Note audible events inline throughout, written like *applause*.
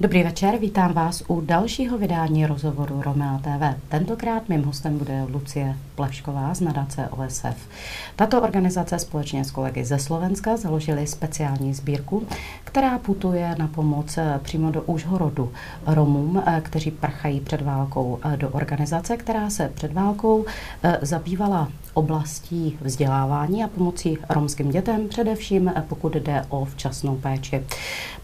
Dobrý večer, vítám vás u dalšího vydání rozhovoru Romea TV. Tentokrát mým hostem bude Lucie Plešková z nadace OSF. Tato organizace společně s kolegy ze Slovenska založili speciální sbírku, která putuje na pomoc přímo do Užhorodu Romům, kteří prchají před válkou do organizace, která se před válkou eh, zabývala oblastí vzdělávání a pomocí romským dětem, především eh, pokud jde o včasnou péči.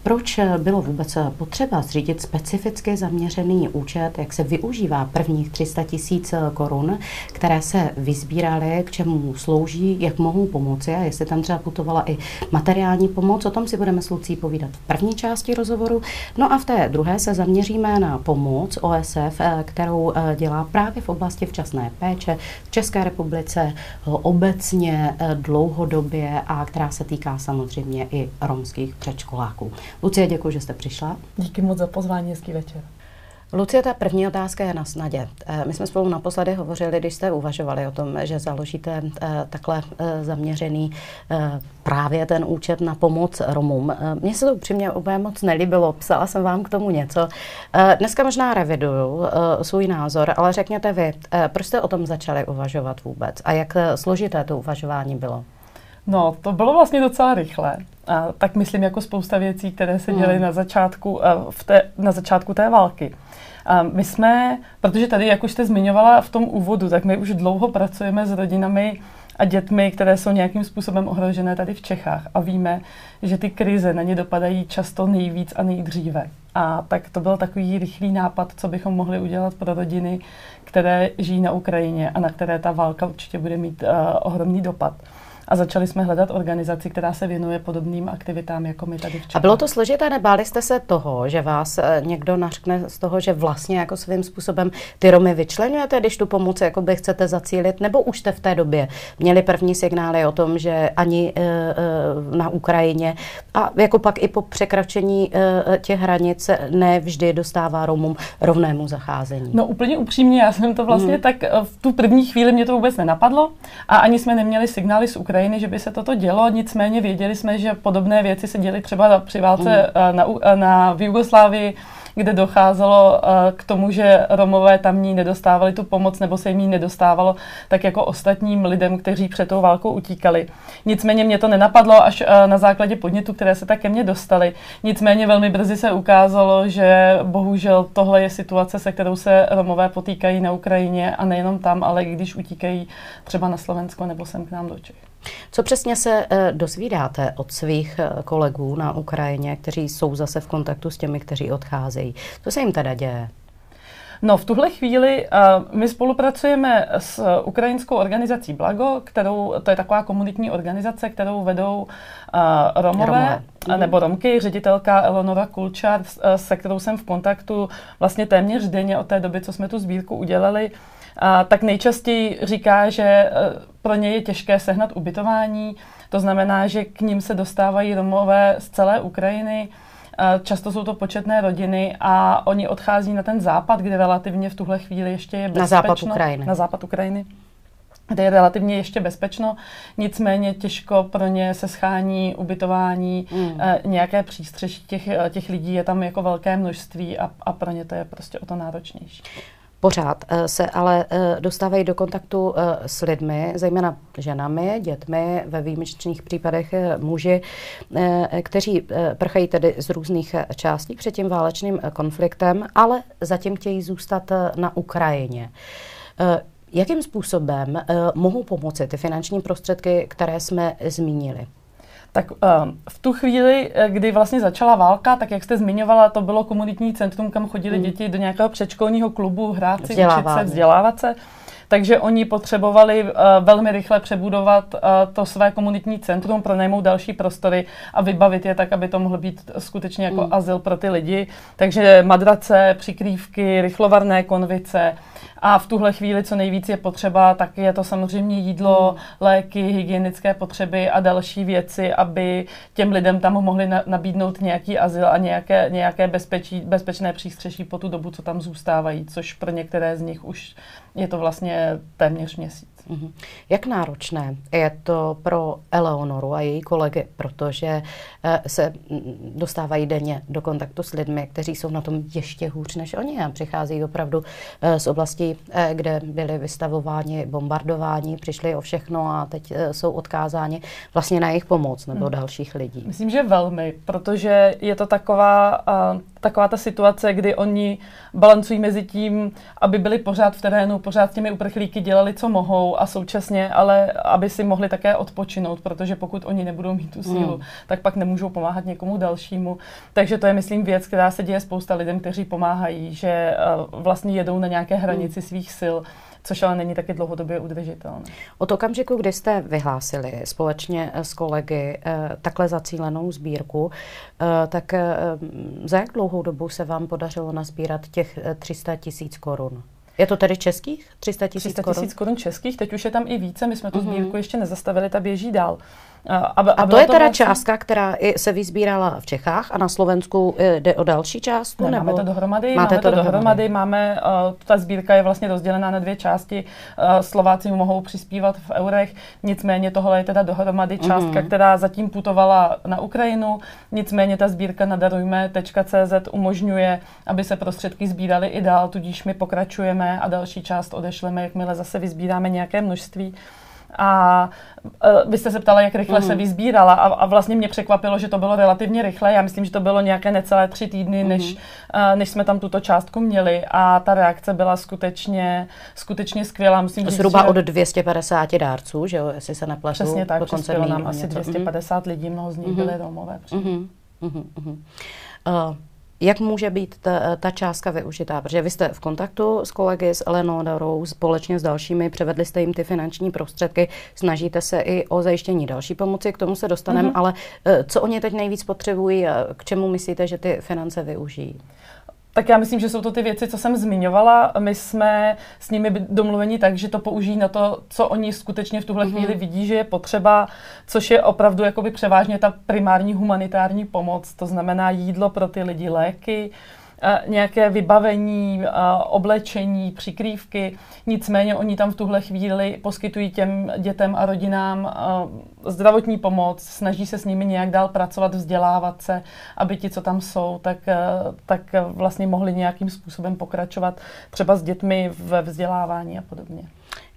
Proč bylo vůbec potřeba zřídit specificky zaměřený účet, jak se využívá prvních 300 tisíc korun, které se vyzbíraly, k čemu slouží, jak mohou pomoci a jestli tam třeba putovala i materiální pomoc, o tom si budeme s Lucí povídat v první části rozhovoru. No a v té druhé se zaměříme na pomoc OSF, kterou eh, dělá právě v oblasti včasné péče v České republice eh, obecně eh, dlouhodobě a která se týká samozřejmě i romských předškoláků. Lucie, děkuji, že jste přišla. Díky moc za pozvání, hezký večer. Lucie, ta první otázka je na snadě. Eh, my jsme spolu naposledy hovořili, když jste uvažovali o tom, že založíte eh, takhle eh, zaměřený právě ten účet na pomoc Romům. Mně se to upřímně úplně moc nelíbilo, psala jsem vám k tomu něco. Dneska možná reviduju svůj názor, ale řekněte vy, proč jste o tom začali uvažovat vůbec a jak složité to uvažování bylo? No, to bylo vlastně docela rychle. A tak myslím jako spousta věcí, které se děly mm. na, začátku, v té, na začátku té války. A my jsme, protože tady, jak už jste zmiňovala v tom úvodu, tak my už dlouho pracujeme s rodinami a dětmi, které jsou nějakým způsobem ohrožené tady v Čechách. A víme, že ty krize na ně dopadají často nejvíc a nejdříve. A tak to byl takový rychlý nápad, co bychom mohli udělat pro rodiny, které žijí na Ukrajině a na které ta válka určitě bude mít uh, ohromný dopad a začali jsme hledat organizaci, která se věnuje podobným aktivitám, jako my tady v Čechách. A bylo to složité? Nebáli jste se toho, že vás eh, někdo nařkne z toho, že vlastně jako svým způsobem ty Romy vyčlenujete, když tu pomoc jakoby chcete zacílit, nebo už jste v té době měli první signály o tom, že ani e, e, na Ukrajině a jako pak i po překračení těch hranic ne vždy dostává Romům rovnému zacházení? No úplně upřímně, já jsem to vlastně hmm. tak v tu první chvíli mě to vůbec nenapadlo a ani jsme neměli signály z Ukrajiny Ukrajiny, že by se toto dělo, nicméně věděli jsme, že podobné věci se děly třeba při válce mm. na, na, v Jugoslávii, kde docházelo k tomu, že Romové tamní nedostávali tu pomoc nebo se jim ji nedostávalo, tak jako ostatním lidem, kteří před tou válkou utíkali. Nicméně mě to nenapadlo až na základě podnětů, které se tak ke mně dostaly. Nicméně velmi brzy se ukázalo, že bohužel tohle je situace, se kterou se Romové potýkají na Ukrajině a nejenom tam, ale i když utíkají třeba na Slovensko nebo sem k nám do Čech. Co přesně se uh, dozvídáte od svých uh, kolegů na Ukrajině, kteří jsou zase v kontaktu s těmi, kteří odcházejí? Co se jim teda děje? No, v tuhle chvíli uh, my spolupracujeme s ukrajinskou organizací Blago, kterou, to je taková komunitní organizace, kterou vedou uh, Romové, Romové. Nebo Romky, ředitelka Eleonora Kulčar, se kterou jsem v kontaktu vlastně téměř denně od té doby, co jsme tu sbírku udělali. Uh, a, tak nejčastěji říká, že e, pro ně je těžké sehnat ubytování. To znamená, že k ním se dostávají Romové z celé Ukrajiny. E, často jsou to početné rodiny a oni odchází na ten západ, kde relativně v tuhle chvíli ještě je bezpečno. Na západ Ukrajiny. Na západ Ukrajiny kde je relativně ještě bezpečno, nicméně těžko pro ně se schání ubytování, mm. e, nějaké přístřeší těch, těch lidí je tam jako velké množství a, a pro ně to je prostě o to náročnější pořád eh, se ale eh, dostávají do kontaktu eh, s lidmi, zejména ženami, dětmi, ve výjimečných případech muži, kteří prchají tedy z různých částí před tím válečným konfliktem, ale zatím chtějí zůstat na Ukrajině. Jakým způsobem mohou pomoci ty finanční prostředky, které jsme zmínili? Tak uh, v tu chvíli, eh, kdy vlastně začala válka, tak jak jste zmiňovala, to bylo komunitní centrum, kam chodili mm. děti do nějakého předškolního klubu, hrát si, učit se, vzdělávat se. Takže oni potřebovali uh, velmi rychle přebudovat uh, to své komunitní centrum, pronajmout další prostory a vybavit je tak, aby to mohlo být skutečně jako mm. azyl pro ty lidi. Takže madrace, přikrývky, rychlovarné konvice, a v tuhle chvíli, co nejvíc je potřeba, tak je to samozřejmě jídlo, mm. léky, hygienické potřeby a další věci, aby těm lidem tam mohli na, nabídnout nějaký azyl a nějaké, nějaké bezpečí, bezpečné přístřeší po tu dobu, co tam zůstávají, což pro některé z nich už je to vlastně téměř měsíc. Mm-hmm. Jak náročné je to pro Eleonoru a její kolegy, protože se mm, dostávají denně do kontaktu s lidmi, kteří jsou na tom ještě hůř než oni a přichází opravdu z oblastí, kde byli vystavováni bombardování, přišli o všechno a teď jsou odkázáni vlastně na jejich pomoc nebo mm. dalších lidí. Myslím, že velmi, protože je to taková, uh, taková ta situace, kdy oni balancují mezi tím, aby byli pořád v terénu, pořád s těmi uprchlíky dělali, co mohou a současně, ale aby si mohli také odpočinout, protože pokud oni nebudou mít tu sílu, mm. tak pak nemůžou pomáhat někomu dalšímu. Takže to je, myslím, věc, která se děje spousta lidem, kteří pomáhají, že uh, vlastně jedou na nějaké hranici mm. svých sil což ale není taky dlouhodobě udržitelné. Od okamžiku, kdy jste vyhlásili společně s kolegy eh, takhle zacílenou sbírku, eh, tak eh, za jak dlouhou dobu se vám podařilo nazbírat těch 300 tisíc korun? Je to tedy českých? 300 tisíc korun? 300 tisíc korun českých, teď už je tam i více, my jsme tu uh-huh. sbírku ještě nezastavili, ta běží dál. A, a, a to je teda vlastně... částka, která se vyzbírala v Čechách a na Slovensku eh, jde o další částku? Ne, nebo... Máme to dohromady. Máte máme to dohromady. dohromady máme, uh, ta sbírka je vlastně rozdělená na dvě části. Uh, Slováci mohou přispívat v eurech, nicméně tohle je teda dohromady částka, mm-hmm. která zatím putovala na Ukrajinu. Nicméně ta sbírka na darujme.cz umožňuje, aby se prostředky sbíraly i dál, tudíž my pokračujeme a další část odešleme, jakmile zase vyzbíráme nějaké množství. A uh, vy jste se ptala, jak rychle mm. se mhm. vyzbírala a, a vlastně mě překvapilo, že to bylo relativně rychle. Já myslím, že to bylo nějaké necelé tři týdny, mm. než, uh, než jsme tam tuto částku měli a ta reakce byla skutečně, skutečně skvělá. Musím Zhruba říct, od 250 dárců, že jo, jestli se nepletu. Přesně tak, dokonce nám asi 250 mm. lidí, mnoho z nich mm. byly Romové. Mm. Mm. Uh, jak může být ta, ta částka využitá? Protože vy jste v kontaktu s kolegy, s Eleonorou, společně s dalšími, převedli jste jim ty finanční prostředky, snažíte se i o zajištění další pomoci, k tomu se dostaneme, mm-hmm. ale eh, co oni teď nejvíc potřebují a k čemu myslíte, že ty finance využijí? Tak já myslím, že jsou to ty věci, co jsem zmiňovala. My jsme s nimi domluveni tak, že to použijí na to, co oni skutečně v tuhle mm-hmm. chvíli vidí, že je potřeba, což je opravdu jakoby převážně ta primární humanitární pomoc, to znamená jídlo pro ty lidi, léky, nějaké vybavení, oblečení, přikrývky. Nicméně oni tam v tuhle chvíli poskytují těm dětem a rodinám zdravotní pomoc, snaží se s nimi nějak dál pracovat, vzdělávat se, aby ti, co tam jsou, tak, tak vlastně mohli nějakým způsobem pokračovat třeba s dětmi ve vzdělávání a podobně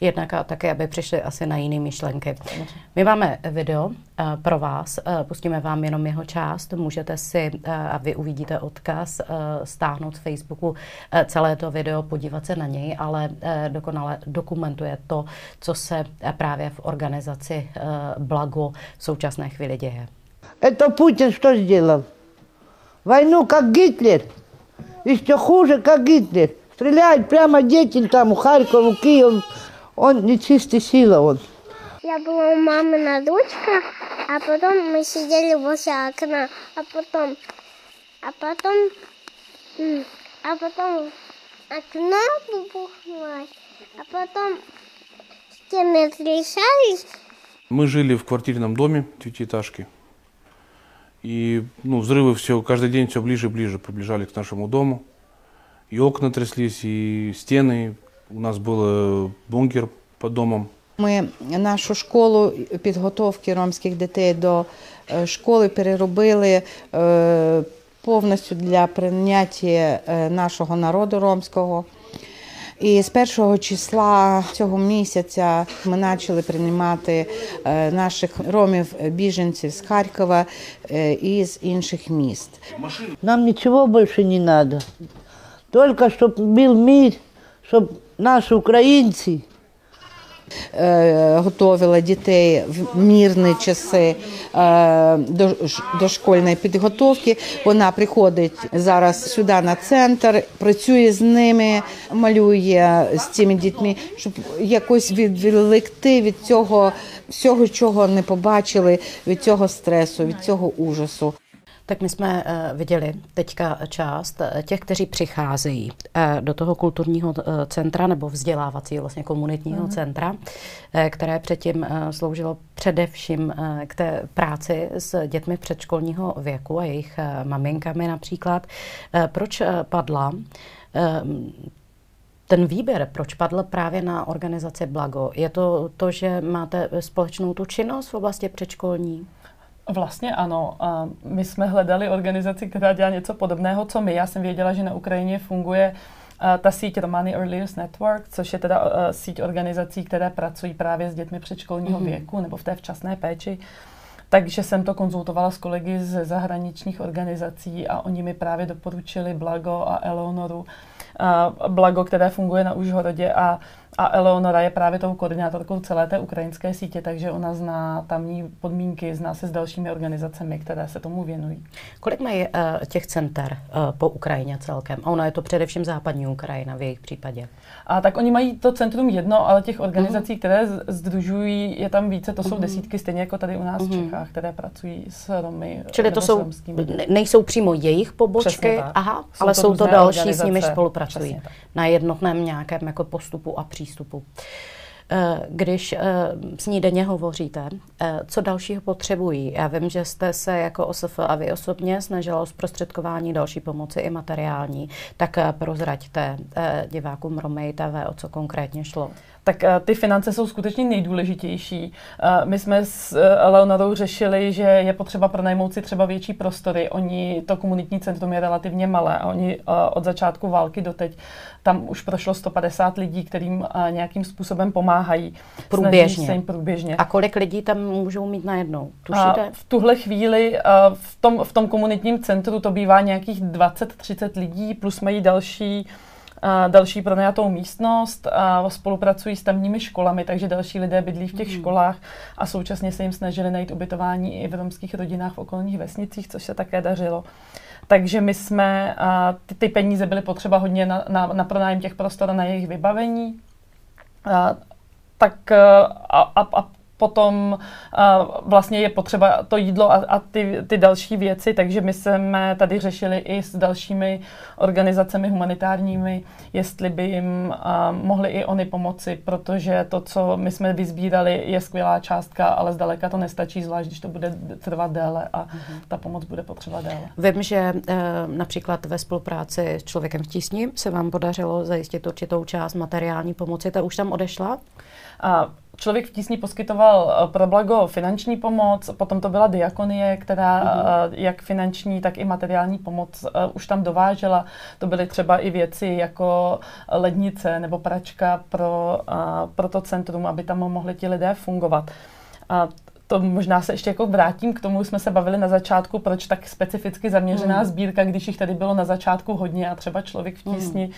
jednak a také, aby přišli asi na jiné myšlenky. My máme video uh, pro vás, uh, pustíme vám jenom jeho část, můžete si, uh, a vy uvidíte odkaz, uh, stáhnout z Facebooku uh, celé to video, podívat se na něj, ale uh, dokonale dokumentuje to, co se uh, právě v organizaci uh, Blago v současné chvíli děje. Это Путин что сделал? Войну как Гитлер. Еще хуже, как Гитлер. Стреляют прямо детям там, Харькову, Киеву, Он нечистая сила, он. Я была у мамы на ручках, а потом мы сидели возле окна, а потом, а потом, а потом окно бухнулось, а потом стены трясались. Мы жили в квартирном доме девятиэтажки. И ну, взрывы все, каждый день все ближе и ближе приближали к нашему дому. И окна тряслись, и стены, у нас був бункер по домам. Ми нашу школу підготовки ромських дітей до е, школи переробили е, повністю для прийняття нашого народу ромського. І з першого числа цього місяця ми почали приймати наших ромів-біженців з Харкова і з інших міст. Нам нічого більше не треба, тільки щоб був мир, щоб наші українці. Е, готувала дітей в мірні часи е, до дошкольної підготовки. Вона приходить зараз сюди на центр, працює з ними, малює з цими дітьми, щоб якось відволікти від цього всього, чого не побачили, від цього стресу, від цього ужасу. Tak my jsme uh, viděli teďka část uh, těch, kteří přicházejí uh, do toho kulturního centra nebo vzdělávacího vlastně komunitního uh-huh. centra, které předtím sloužilo především k té práci s dětmi předškolního věku a jejich maminkami například. Proč padla uh, ten výběr, proč padl právě na organizaci Blago? Je to to, že máte společnou tu činnost v oblasti předškolní? Vlastně ano. My jsme hledali organizaci, která dělá něco podobného, co my. Já jsem věděla, že na Ukrajině funguje ta síť Romani Earliest Network, což je teda síť organizací, které pracují právě s dětmi předškolního mm-hmm. věku nebo v té včasné péči. Takže jsem to konzultovala s kolegy z zahraničních organizací a oni mi právě doporučili Blago a Eleonoru. Blago, které funguje na Užhorodě a a Eleonora je právě tou koordinátorkou celé té ukrajinské sítě, takže ona zná tamní podmínky, zná se s dalšími organizacemi, které se tomu věnují. Kolik mají uh, těch center uh, po Ukrajině celkem? A ona je to především západní Ukrajina v jejich případě. A tak oni mají to centrum jedno, ale těch organizací, uh-huh. které združují, je tam více, to jsou uh-huh. desítky, stejně jako tady u nás uh-huh. v Čechách, které pracují s Romy. Čili to jsou, nejsou přímo jejich pobočky, aha, jsou ale to jsou to další, s nimi spolupracují na jednotném nějakém jako postupu a přístupu. Eh, když eh, s ní denně hovoříte, eh, co dalšího potřebují? Já vím, že jste se jako OSF a vy osobně snažila o zprostředkování další pomoci i materiální, tak prozraďte divákům Romej TV, o co konkrétně šlo tak uh, ty finance jsou skutečně nejdůležitější. Uh, my jsme s uh, Leonarou řešili, že je potřeba pronajmout si třeba větší prostory. Oni, to komunitní centrum je relativně malé a oni od začátku války doteď tam už prošlo 150 lidí, kterým nějakým způsobem pomáhají. Průběžně. Se jim průběžně. A kolik lidí tam můžou mít najednou? Tušíte? V tuhle chvíli v, tom, v tom komunitním centru to bývá nějakých 20-30 lidí, plus mají další a další pronajatou místnost a spolupracují s tamními školami, takže další lidé bydlí v těch mm. školách a současně se jim snažili najít ubytování i v romských rodinách v okolních vesnicích, což se také dařilo. Takže my jsme, a ty, ty peníze byly potřeba hodně na, na, na pronájem těch prostor a na jejich vybavení. A, tak a, a, a potom uh, vlastně je potřeba to jídlo a, a ty, ty další věci, takže my jsme tady řešili i s dalšími organizacemi humanitárními, jestli by jim uh, mohli i oni pomoci, protože to, co my jsme vyzbírali, je skvělá částka, ale zdaleka to nestačí, zvlášť když to bude trvat déle a uh-huh. ta pomoc bude potřeba déle. Vím, že uh, například ve spolupráci s člověkem v tísni se vám podařilo zajistit určitou část materiální pomoci, ta už tam odešla? A Člověk v tísni poskytoval eh, pro blago finanční pomoc, potom to byla diakonie, která mm-hmm. jak finanční, tak i materiální pomoc eh, už tam dovážela. To byly třeba i věci jako lednice nebo pračka pro, pro to centrum, aby tam mohli ti lidé fungovat. A to možná se ještě jako vrátím k tomu, jsme se bavili na začátku, proč tak specificky zaměřená mm. sbírka, když jich tady bylo na začátku hodně a třeba člověk v tísni mm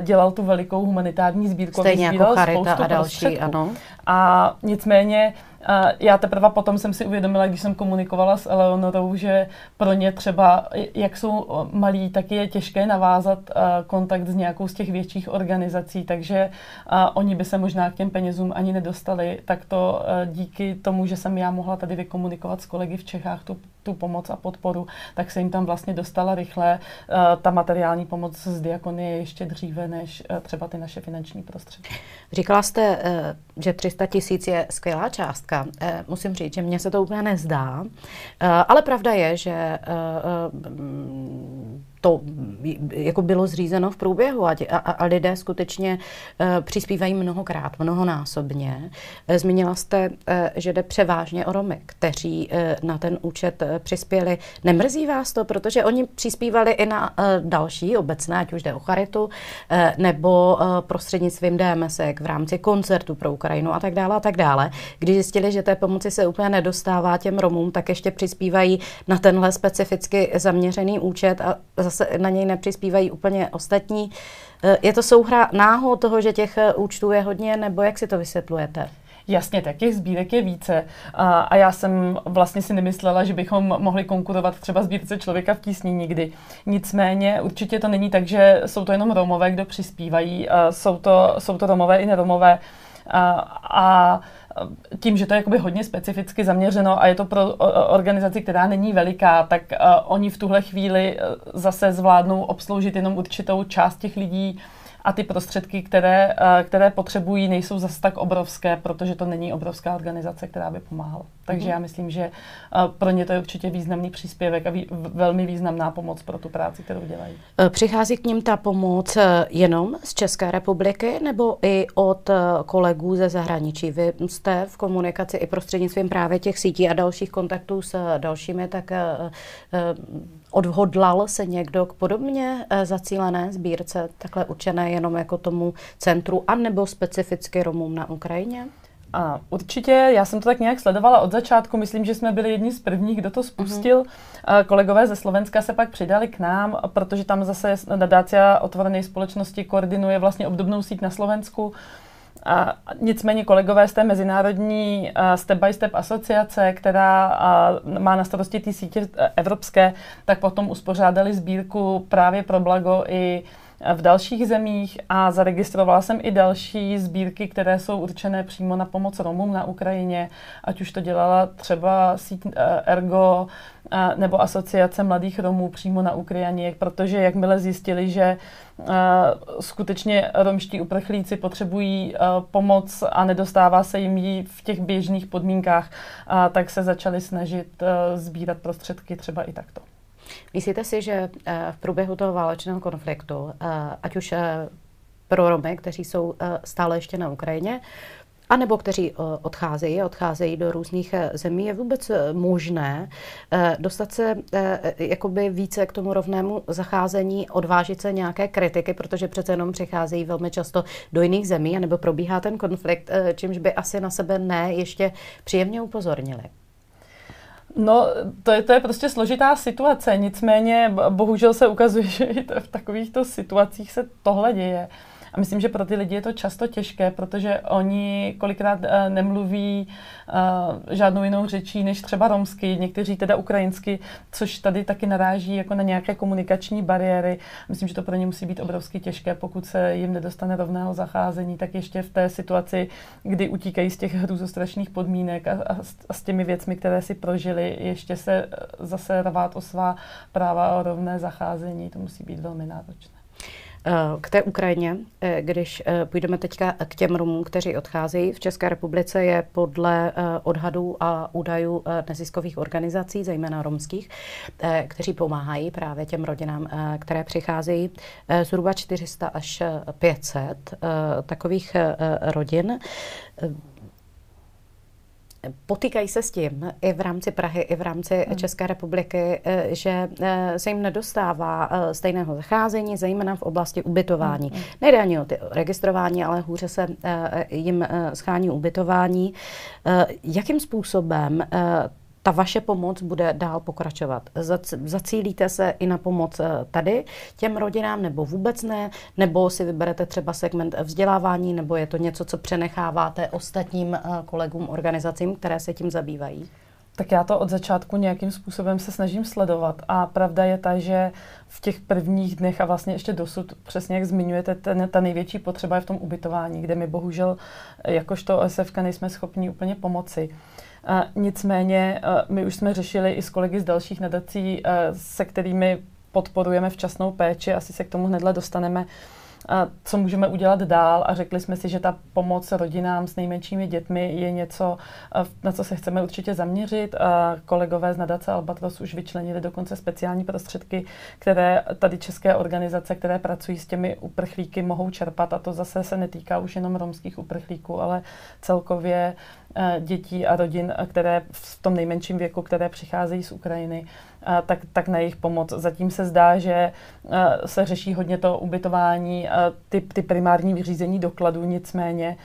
dělal tu velikou humanitární sbírku. Stejně jako Charita a další, ano. A nicméně já teprve potom jsem si uvědomila, když jsem komunikovala s Eleonorou, že pro ně třeba, jak jsou malí, tak je těžké navázat kontakt s nějakou z těch větších organizací, takže oni by se možná k těm penězům ani nedostali. Tak to díky tomu, že jsem já mohla tady vykomunikovat s kolegy v Čechách tu, tu pomoc a podporu, tak se jim tam vlastně dostala rychle. Ta materiální pomoc z diakonie je ještě dříve než třeba ty naše finanční prostředky. Říkala jste, e, že 300 tisíc je skvělá částka. Eh, musím říct, že mně se to úplně nezdá, eh, ale pravda je, že eh, to jako bylo zřízeno v průběhu a, a, a lidé skutečně uh, přispívají mnohokrát, mnohonásobně. Zmínila jste, uh, že jde převážně o Romy, kteří uh, na ten účet uh, přispěli. Nemrzí vás to, protože oni přispívali i na uh, další obecné, ať už jde o charitu, uh, nebo uh, prostřednictvím DMS v rámci koncertu pro Ukrajinu a tak dále a tak dále. Když zjistili, že té pomoci se úplně nedostává těm Romům, tak ještě přispívají na tenhle specificky zaměřený účet a zase na něj nepřispívají úplně ostatní. Eh, je to souhra náhod toho, že těch eh, účtů je hodně, nebo jak si to vysvětlujete? Jasně, tak těch sbírek je více. A, a já jsem vlastně si nemyslela, že bychom mohli konkurovat třeba sbírce člověka v tísni nikdy. Nicméně určitě to není tak, že jsou to jenom Romové, kdo přispívají. A jsou, to, jsou to Romové i neromové. A, a tím, že to je jakoby hodně specificky zaměřeno a je to pro organizaci, která není veliká, tak uh, oni v tuhle chvíli zase zvládnou obsloužit jenom určitou část těch lidí a ty prostředky, které, uh, které potřebují, nejsou zase tak obrovské, protože to není obrovská organizace, která by pomáhala. Takže mm-hmm. já myslím, že pro ně to je určitě významný příspěvek a vý, velmi významná pomoc pro tu práci, kterou dělají. Přichází k ním ta pomoc jenom z České republiky nebo i od kolegů ze zahraničí? Vy jste v komunikaci i prostřednictvím právě těch sítí a dalších kontaktů s dalšími, tak Odhodlal se někdo k podobně eh, zacílené sbírce, takhle určené jenom jako tomu centru, anebo specificky Romům na Ukrajině? A určitě, já jsem to tak nějak sledovala od začátku, myslím, že jsme byli jedni z prvních, kdo to spustil. Uh-huh. Kolegové ze Slovenska se pak přidali k nám, protože tam zase nadácia otvorené společnosti koordinuje vlastně obdobnou síť na Slovensku. A nicméně kolegové z té mezinárodní Step by Step asociace, která má na starosti ty sítě e, evropské, tak potom uspořádali sbírku právě pro Blago i v dalších zemích a zaregistrovala jsem i další sbírky, které jsou určené přímo na pomoc Romům na Ukrajině, ať už to dělala třeba síť e, Ergo nebo asociace mladých Romů přímo na Ukrajině, protože jakmile zjistili, že skutečně romští uprchlíci potřebují pomoc a nedostává se jim jí v těch běžných podmínkách, tak se začali snažit sbírat prostředky třeba i takto. Myslíte si, že v průběhu toho válečného konfliktu, ať už pro Romy, kteří jsou stále ještě na Ukrajině, a nebo kteří eh, odcházejí, odcházejí do různých eh, zemí, je vůbec eh, možné dostat se jakoby více k tomu rovnému zacházení, odvážit se nějaké kritiky, protože přece jenom přicházejí velmi často do jiných zemí, nebo probíhá ten konflikt, čímž by asi na sebe ne ještě příjemně upozornili. No, to je, to je prostě složitá situace, nicméně bohužel se ukazuje, *laughs* že i v takovýchto situacích se tohle děje. A myslím, že pro ty lidi je to často těžké, protože oni kolikrát uh, nemluví uh, žádnou jinou řečí než třeba romsky, někteří teda ukrajinsky, což tady taky naráží jako na nějaké komunikační bariéry. Myslím, že to pro ně musí být obrovsky těžké, pokud se jim nedostane rovného zacházení, tak ještě v té situaci, kdy utíkají z těch hrůzostrašných podmínek a, a, a s těmi věcmi, které si prožili, ještě se eh, zase rvát o svá práva a o rovné zacházení, to musí být velmi náročné. Eh, k té Ukrajině, eh, když eh, půjdeme teďka k těm Rumům, kteří odcházejí, v České republice je podle odhadů a údajů neziskových organizací, zejména romských, kteří pomáhají právě těm rodinám, které přicházejí, zhruba 400 až 500 takových rodin. Potýkají se s tím i v rámci Prahy, i v rámci hmm. České republiky, eh, že eh, se jim nedostává eh, stejného zacházení, zejména v oblasti ubytování. Hmm. Nejde ani o ty registrování, ale hůře se jim schání ubytování. Jakým způsobem ta vaše pomoc bude dál pokračovat. Zacílíte se i na pomoc eh, tady těm rodinám, nebo vůbec ne, nebo si vyberete třeba segment vzdělávání, nebo je to něco, co přenecháváte ostatním eh, kolegům, organizacím, které se tím zabývají? Tak já to od začátku nějakým způsobem se snažím sledovat a pravda je ta, že v těch prvních dnech a vlastně ještě dosud, přesně jak zmiňujete, ten, ta největší potřeba je v tom ubytování, kde my bohužel jakožto OSF nejsme schopni úplně pomoci. A nicméně my už jsme řešili i s kolegy z dalších nadací, se kterými podporujeme včasnou péči, asi se k tomu hnedle dostaneme, co můžeme udělat dál a řekli jsme si, že ta pomoc rodinám s nejmenšími dětmi je něco, na co se chceme určitě zaměřit. A kolegové z nadace Albatros už vyčlenili dokonce speciální prostředky, které tady české organizace, které pracují s těmi uprchlíky, mohou čerpat a to zase se netýká už jenom romských uprchlíků, ale celkově dětí a rodin, které v tom nejmenším věku, které přicházejí z Ukrajiny tak, tak na jejich pomoc. Zatím se zdá, že se řeší hodně to ubytování, ty, ty primární vyřízení dokladů, nicméně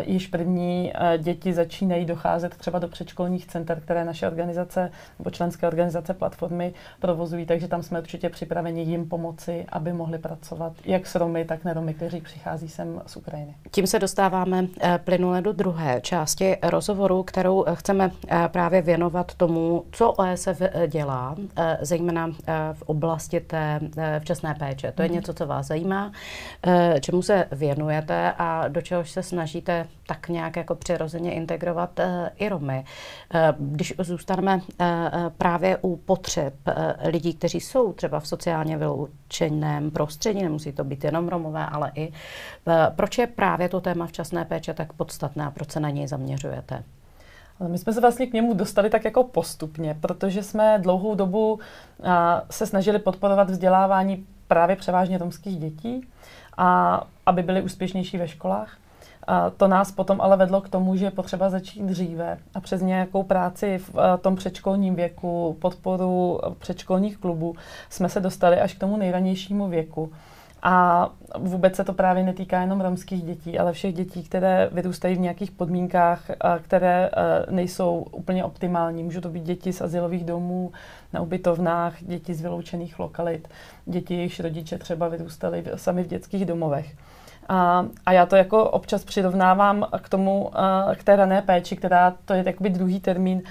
již první děti začínají docházet třeba do předškolních center, které naše organizace nebo členské organizace platformy provozují, takže tam jsme určitě připraveni jim pomoci, aby mohli pracovat jak s Romy, tak neromy, kteří přichází sem z Ukrajiny. Tím se dostáváme plynule do druhé části rozhovoru, kterou chceme e, právě věnovat tomu, co OSF e, dělá Eh, zejména eh, v oblasti té eh, včasné péče. To je mhm. něco, co vás zajímá, čemu se věnujete a do čeho se snažíte tak nějak jako přirozeně integrovat i Romy. Když zůstaneme právě u potřeb lidí, kteří jsou třeba v sociálně vyloučeném prostředí, nemusí to být jenom Romové, ale i proč je právě to téma včasné péče tak podstatné a proč se na něj zaměřujete? My jsme se vlastně k němu dostali tak jako postupně, protože jsme dlouhou dobu se snažili podporovat vzdělávání právě převážně romských dětí, a aby byli úspěšnější ve školách. A to nás potom ale vedlo k tomu, že je potřeba začít dříve a přes nějakou práci v tom předškolním věku, podporu předškolních klubů, jsme se dostali až k tomu nejranějšímu věku. A vůbec se to právě netýká jenom romských dětí, ale všech dětí, které vyrůstají v nějakých podmínkách, které nejsou úplně optimální. Můžou to být děti z asilových domů, na ubytovnách, děti z vyloučených lokalit, děti, jejichž rodiče třeba vyrůstali sami v dětských domovech. A, a já to jako občas přirovnávám k tomu, k té rané péči, která to je jakoby druhý termín,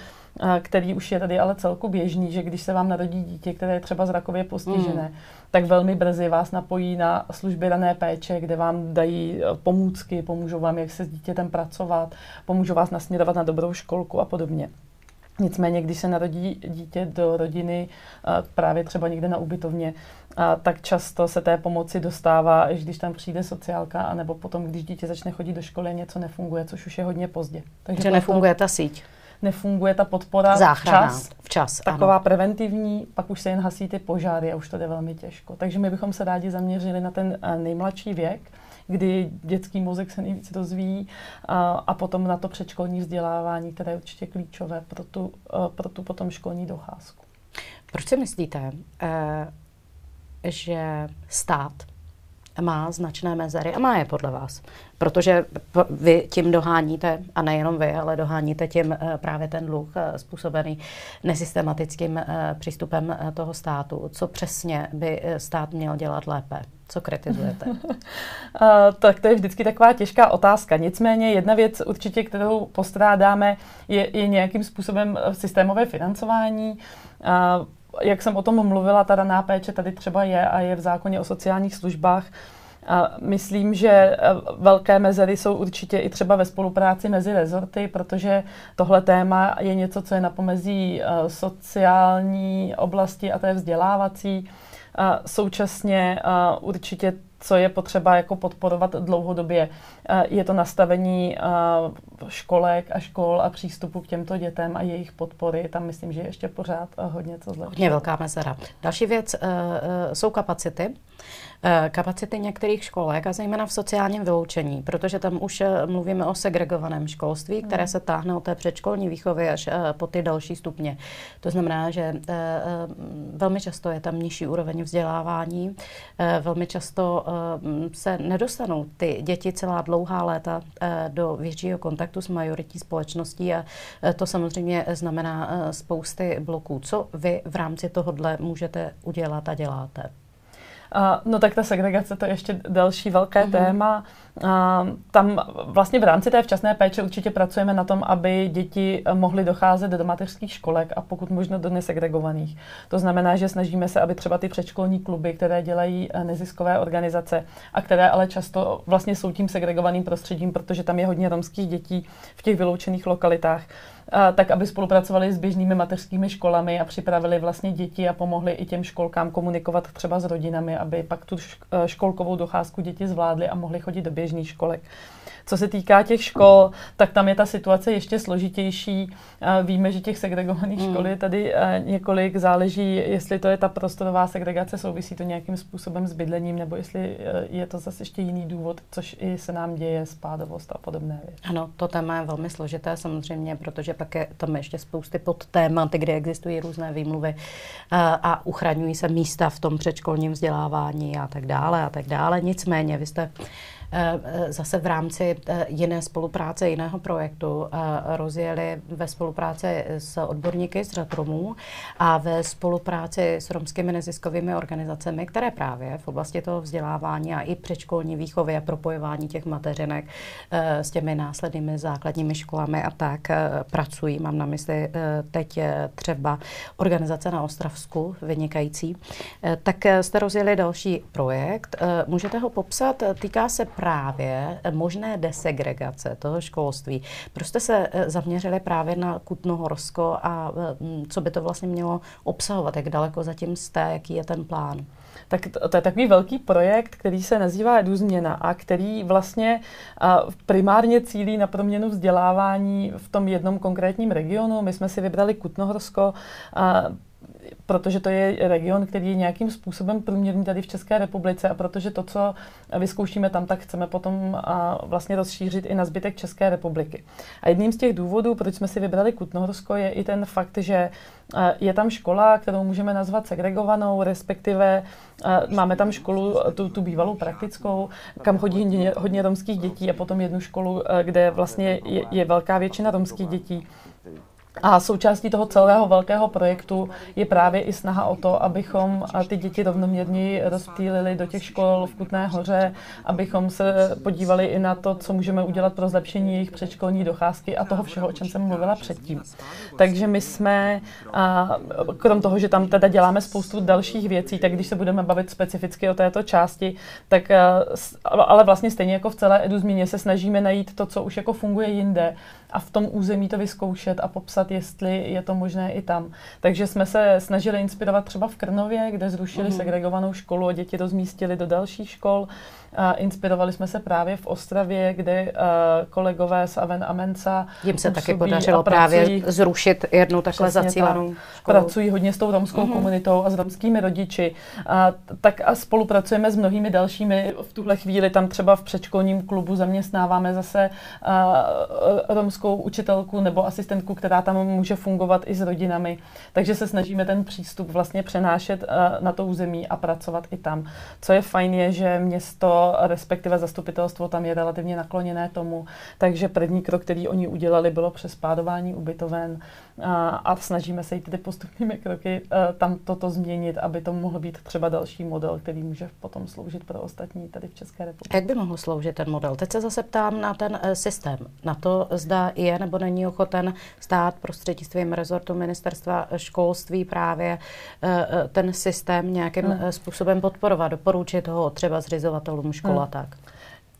který už je tady ale celku běžný, že když se vám narodí dítě, které je třeba zrakově postižené, mm. tak velmi brzy vás napojí na služby rané péče, kde vám dají e, pomůcky, pomůžou vám, jak se s dítětem pracovat, pomůžou vás nasměrovat na dobrou školku a podobně. Nicméně, když se narodí dítě do rodiny, právě třeba někde na ubytovně, tak často se té pomoci dostává, až když tam přijde sociálka, anebo potom, když dítě začne chodit do školy něco nefunguje, což už je hodně pozdě. Takže že nefunguje ta síť. Nefunguje ta podpora Záchrana, včas, včas taková ano. preventivní, pak už se jen hasí ty požáry a už to jde velmi těžko. Takže my bychom se rádi zaměřili na ten nejmladší věk, kdy dětský mozek se nejvíc rozvíjí a, a potom na to předškolní vzdělávání, které je určitě klíčové pro tu, pro tu potom školní docházku. Proč si myslíte, eh, že stát má značné mezery a má je podle vás. Protože vy tím doháníte, a nejenom vy, ale doháníte tím eh, právě ten dluh eh, způsobený nesystematickým eh, přístupem toho státu. Co přesně by stát měl dělat lépe? Co kritizujete? *laughs* tak to je vždycky taková těžká otázka. Nicméně jedna věc určitě, kterou postrádáme, je, je nějakým způsobem systémové financování jak jsem o tom mluvila, ta daná péče tady třeba je a je v zákoně o sociálních službách. A myslím, že e, velké mezery jsou určitě i třeba ve spolupráci mezi rezorty, protože tohle téma je něco, co je na pomezí e, sociální oblasti a té vzdělávací. A současně určitě co je potřeba jako podporovat dlouhodobě. Je to nastavení školek a škol a přístupu k těmto dětem a jejich podpory. Tam myslím, že je ještě pořád hodně co zlepšit. Hodně velká mezera. Další věc e, e, jsou kapacity. Eh, kapacity některých školek a zejména v sociálním vyloučení, protože tam už eh, mluvíme o segregovaném školství, které hmm. se táhne od té předškolní výchovy až eh, po ty další stupně. To znamená, že velmi často je tam nižší úroveň vzdělávání, velmi často se nedostanou ty děti celá dlouhá léta do většího kontaktu s majoritní společností a to samozřejmě znamená spousty bloků. Co vy v rámci tohohle můžete udělat a děláte? Uh, no tak ta segregace to je ještě další velké mm-hmm. téma. Uh, tam vlastně v rámci té včasné péče určitě pracujeme na tom, aby děti mohly docházet do mateřských školek a pokud možno do nesegregovaných. To znamená, že snažíme se, aby třeba ty předškolní kluby, které dělají eh, neziskové organizace a které ale často vlastně jsou tím segregovaným prostředím, protože tam je hodně romských dětí v těch vyloučených lokalitách, tak aby spolupracovali s běžnými mateřskými školami a připravili vlastně děti a pomohli i těm školkám komunikovat třeba s rodinami, aby pak tu e, školkovou docházku děti zvládly a mohly chodit do běžných školek. Co se týká těch škol, tak tam je ta situace ještě složitější. Víme, že těch segregovaných hmm. škol je tady několik. Záleží, jestli to je ta prostorová segregace, souvisí to nějakým způsobem s bydlením, nebo jestli e, je to zase ještě jiný důvod, což i se nám děje, spádovost a podobné věci. Ano, to téma je velmi složité samozřejmě, protože pak je tam ještě spousty podtémat, kde existují různé výmluvy a uchraňují se místa v tom předškolním vzdělávání a tak dále a tak dále. Nicméně, vy jste Eh, eh, zase v rámci eh, jiné spolupráce, jiného projektu rozjeli ve spolupráci s odborníky z řad Romů a ve spolupráci s romskými neziskovými organizacemi, které právě v oblasti toho vzdělávání a i předškolní výchovy a propojování těch mateřinek s těmi následnými základními školami a tak pracují. Mám na mysli teď třeba organizace na Ostravsku, vynikající. Tak jste rozjeli další projekt. Můžete ho popsat? Týká se právě možné desegregace toho školství. Proč jste se zaměřili právě na Kutnohorsko a co by to vlastně mělo obsahovat? Jak daleko zatím jste? Jaký je ten plán? tak to, to je takový velký projekt, který se nazývá Eduzměna a který vlastně primárně cílí na proměnu vzdělávání v tom jednom konkrétním regionu. My jsme si vybrali Kutnohorsko, protože to je region, který je nějakým způsobem průměrný tady v České republice a protože to, co vyzkoušíme tam, tak chceme potom a vlastně rozšířit i na zbytek České republiky. A jedním z těch důvodů, proč jsme si vybrali Kutnohorsko, je i ten fakt, že je tam škola, kterou můžeme nazvat segregovanou, respektive máme tam školu, tu, tu bývalou praktickou, kam chodí hodně, hodně romských dětí a potom jednu školu, kde vlastně je, je velká většina romských dětí. A součástí toho celého velkého projektu je právě i snaha o to, abychom ty děti rovnoměrně rozptýlili do těch škol v Kutné hoře, abychom se podívali i na to, co můžeme udělat pro zlepšení jejich předškolní docházky a toho všeho, o čem jsem mluvila předtím. Takže my jsme, krom toho, že tam teda děláme spoustu dalších věcí, tak když se budeme bavit specificky o této části, tak ale vlastně stejně jako v celé edu změně se snažíme najít to, co už jako funguje jinde a v tom území to vyzkoušet a popsat, jestli je to možné i tam. Takže jsme se snažili inspirovat třeba v Krnově, kde zrušili mm. segregovanou školu a děti rozmístili do dalších škol. A inspirovali jsme se právě v Ostravě, kde uh, kolegové z Aven a Mensa Jim se taky podařilo právě zrušit jednu takhle zacílenou tak. školu. Pracují hodně s tou romskou mm-hmm. komunitou a s romskými rodiči. A, tak a spolupracujeme s mnohými dalšími. V tuhle chvíli tam třeba v předškolním klubu zaměstnáváme zase uh, romskou učitelku nebo asistentku, která tam může fungovat i s rodinami. Takže se snažíme ten přístup vlastně přenášet uh, na to území a pracovat i tam. Co je fajn je, že město respektive zastupitelstvo tam je relativně nakloněné tomu. Takže první krok, který oni udělali, bylo přespádování ubytoven a, a snažíme se jít tedy postupnými kroky a, tam toto změnit, aby to mohl být třeba další model, který může potom sloužit pro ostatní tady v České republice. Jak by mohl sloužit ten model? Teď se zase ptám na ten uh, systém, na to, zda je nebo není ochoten stát prostřednictvím rezortu ministerstva školství právě uh, ten systém nějakým hmm. způsobem podporovat, doporučit ho třeba zřizovatelům škol hmm. a tak.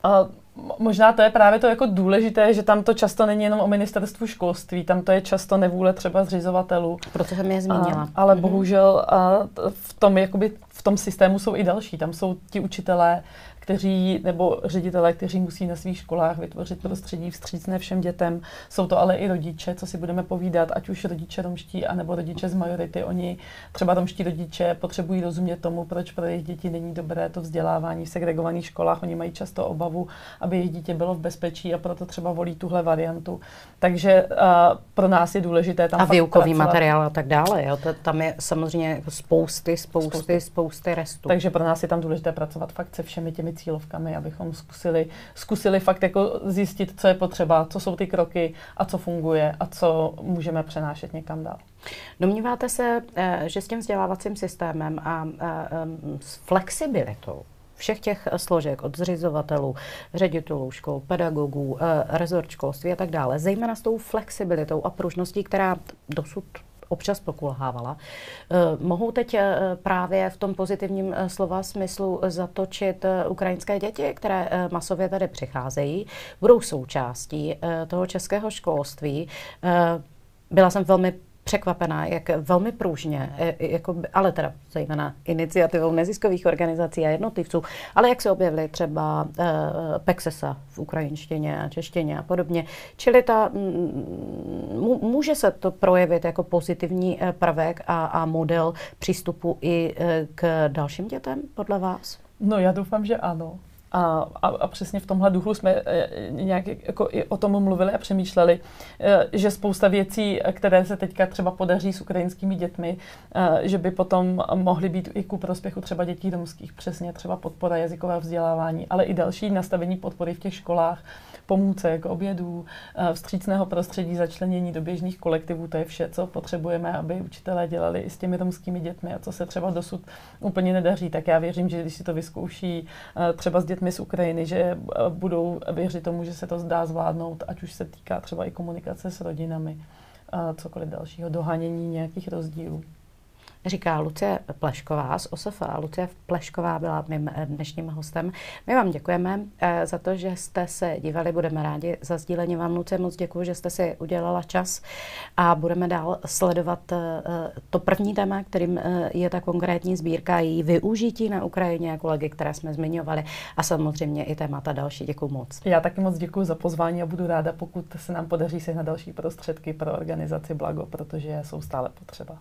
A možná to je právě to jako důležité, že tam to často není jenom o ministerstvu školství, tam to je často nevůle třeba zřizovatelů. Proto jsem je zmínila. A, ale mm-hmm. bohužel a v tom jakoby v tom systému jsou i další. Tam jsou ti učitelé, kteří, nebo ředitelé, kteří musí na svých školách vytvořit prostředí vstřícné všem dětem. Jsou to ale i rodiče, co si budeme povídat, ať už rodiče romští, anebo rodiče z majority. Oni, třeba romští rodiče, potřebují rozumět tomu, proč pro jejich děti není dobré to vzdělávání v segregovaných školách. Oni mají často obavu, aby jejich dítě bylo v bezpečí a proto třeba volí tuhle variantu. Takže uh, pro nás je důležité tam A výukový pracovat. materiál a tak dále. Jo? To, tam je samozřejmě spousty, spousty, spousty, spousty restů. Takže pro nás je tam důležité pracovat fakt se všemi těmi cílovkami, abychom zkusili, zkusili fakt jako zjistit, co je potřeba, co jsou ty kroky a co funguje a co můžeme přenášet někam dál. Domníváte se, eh, že s tím vzdělávacím systémem a s flexibilitou všech těch složek, od zřizovatelů, ředitelů škol, pedagogů, eh, rezort školství a tak dále, zejména s tou flexibilitou a pružností, která dosud občas pokulhávala. Eh, mohou teď eh, právě v tom pozitivním eh, slova smyslu zatočit ukrajinské děti, které masově tady přicházejí, budou součástí toho českého školství. Byla jsem velmi překvapená, jak velmi pružně, e, jako, ale teda zejména iniciativou neziskových organizací a jednotlivců, ale jak se objevily třeba uh, Pexesa v ukrajinštině a češtině a podobně. Čili ta, může se to projevit jako pozitivní e, prvek a, a model přístupu i k dalším dětem, podle vás? No já doufám, že ano. A, a, a přesně v tomhle duchu jsme e, nějak jako i o tom mluvili a přemýšleli, e, že spousta věcí, které se teďka třeba podaří s ukrajinskými dětmi, e, že by potom mohly být i ku prospěchu třeba dětí domských, přesně třeba podpora jazykového vzdělávání, ale i další nastavení podpory v těch školách, pomůcek, obědů, eh, vstřícného prostředí, začlenění do běžných kolektivů, to je vše, co potřebujeme, aby učitelé dělali i s těmi romskými dětmi a co se třeba dosud úplně nedaří. Tak já věřím, že když si to vyzkouší eh, třeba s dětmi z Ukrajiny, že eh, budou věřit tomu, že se to zdá zvládnout, ať už se týká třeba i komunikace s rodinami, cokoliv dalšího, dohánění nějakých rozdílů. Říká Lucie Plešková z OSF. A Lucie Plešková byla mým dnešním hostem. My vám děkujeme eh, za to, že jste se dívali. Budeme rádi za sdílení vám, Lucie. Moc děkuji, že jste si udělala čas a budeme dál sledovat eh, to první téma, kterým eh, je ta konkrétní sbírka její využití na Ukrajině, kolegy, které jsme zmiňovali a samozřejmě i témata další. Děkuji moc. Já taky moc děkuji za pozvání a budu ráda, pokud se nám podaří sehnat další prostředky pro organizaci Blago, protože jsou stále potřeba.